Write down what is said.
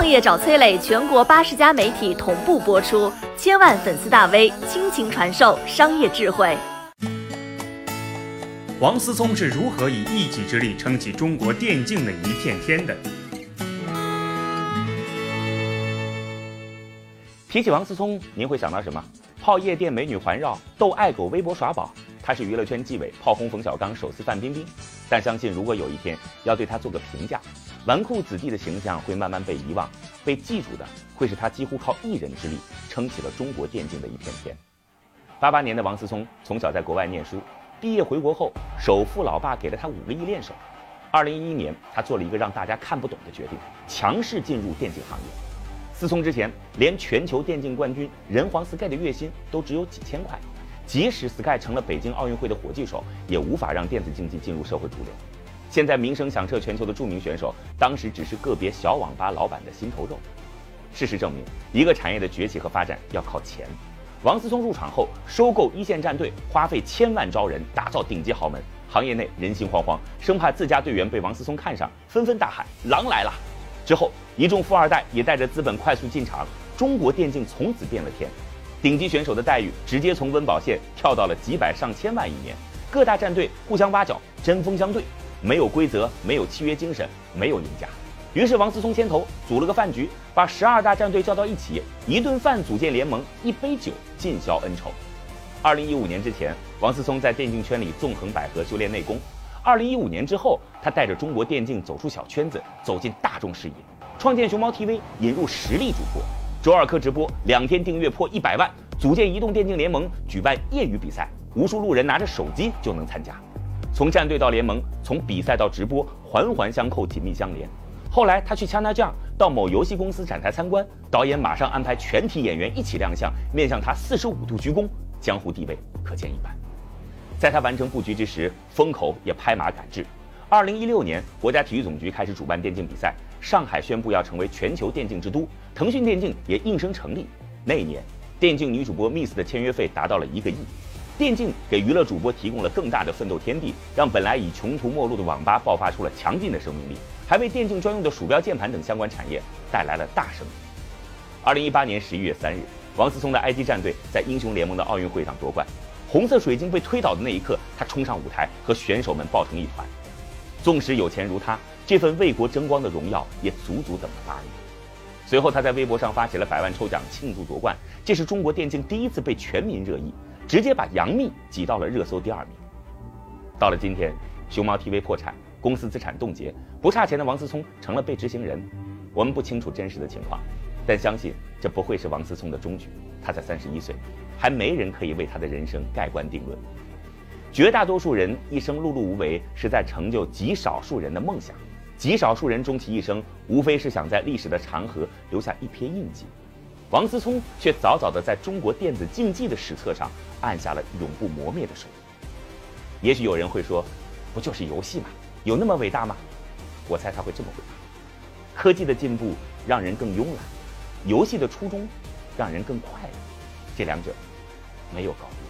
创业找崔磊，全国八十家媒体同步播出，千万粉丝大 V 倾情传授商业智慧。王思聪是如何以一己之力撑起中国电竞的一片天的？提起王思聪，您会想到什么？泡夜店美女环绕，逗爱狗微博耍宝，他是娱乐圈纪委，炮轰冯小刚，手撕范冰冰。但相信如果有一天要对他做个评价，纨绔子弟的形象会慢慢被遗忘，被记住的会是他几乎靠一人之力撑起了中国电竞的一片天。八八年的王思聪从小在国外念书。毕业回国后，首富老爸给了他五个亿练手。二零一一年，他做了一个让大家看不懂的决定，强势进入电竞行业。思聪之前连全球电竞冠军人皇 Sky 的月薪都只有几千块，即使 Sky 成了北京奥运会的火炬手，也无法让电子竞技进入社会主流。现在名声响彻全球的著名选手，当时只是个别小网吧老板的心头肉。事实证明，一个产业的崛起和发展要靠钱。王思聪入场后，收购一线战队，花费千万招人，打造顶级豪门，行业内人心惶惶，生怕自家队员被王思聪看上，纷纷大喊“狼来了”。之后，一众富二代也带着资本快速进场，中国电竞从此变了天，顶级选手的待遇直接从温饱线跳到了几百上千万一年，各大战队互相挖角，针锋相对，没有规则，没有契约精神，没有赢家。于是王思聪牵头组了个饭局，把十二大战队叫到一起，一顿饭组建联盟，一杯酒尽消恩仇。二零一五年之前，王思聪在电竞圈里纵横捭阖，修炼内功。二零一五年之后，他带着中国电竞走出小圈子，走进大众视野，创建熊猫 TV，引入实力主播，周二课直播，两天订阅破一百万，组建移动电竞联盟，举办业余比赛，无数路人拿着手机就能参加。从战队到联盟，从比赛到直播，环环相扣，紧密相连。后来他去 ChinaJoy 到某游戏公司展台参观，导演马上安排全体演员一起亮相，面向他四十五度鞠躬，江湖地位可见一斑。在他完成布局之时，风口也拍马赶制。二零一六年，国家体育总局开始主办电竞比赛，上海宣布要成为全球电竞之都，腾讯电竞也应声成立。那一年，电竞女主播 Miss 的签约费达到了一个亿。电竞给娱乐主播提供了更大的奋斗天地，让本来已穷途末路的网吧爆发出了强劲的生命力，还为电竞专用的鼠标、键盘等相关产业带来了大生意。二零一八年十一月三日，王思聪的 IG 战队在英雄联盟的奥运会上夺冠，红色水晶被推倒的那一刻，他冲上舞台和选手们抱成一团。纵使有钱如他，这份为国争光的荣耀也足足等了八年。随后，他在微博上发起了百万抽奖庆祝夺冠，这是中国电竞第一次被全民热议。直接把杨幂挤到了热搜第二名。到了今天，熊猫 TV 破产，公司资产冻结，不差钱的王思聪成了被执行人。我们不清楚真实的情况，但相信这不会是王思聪的终局。他才三十一岁，还没人可以为他的人生盖棺定论。绝大多数人一生碌碌无为，是在成就极少数人的梦想。极少数人终其一生，无非是想在历史的长河留下一瞥印记。王思聪却早早地在中国电子竞技的史册上按下了永不磨灭的手印。也许有人会说，不就是游戏吗？有那么伟大吗？我猜他会这么回答：科技的进步让人更慵懒，游戏的初衷让人更快乐，这两者没有高低。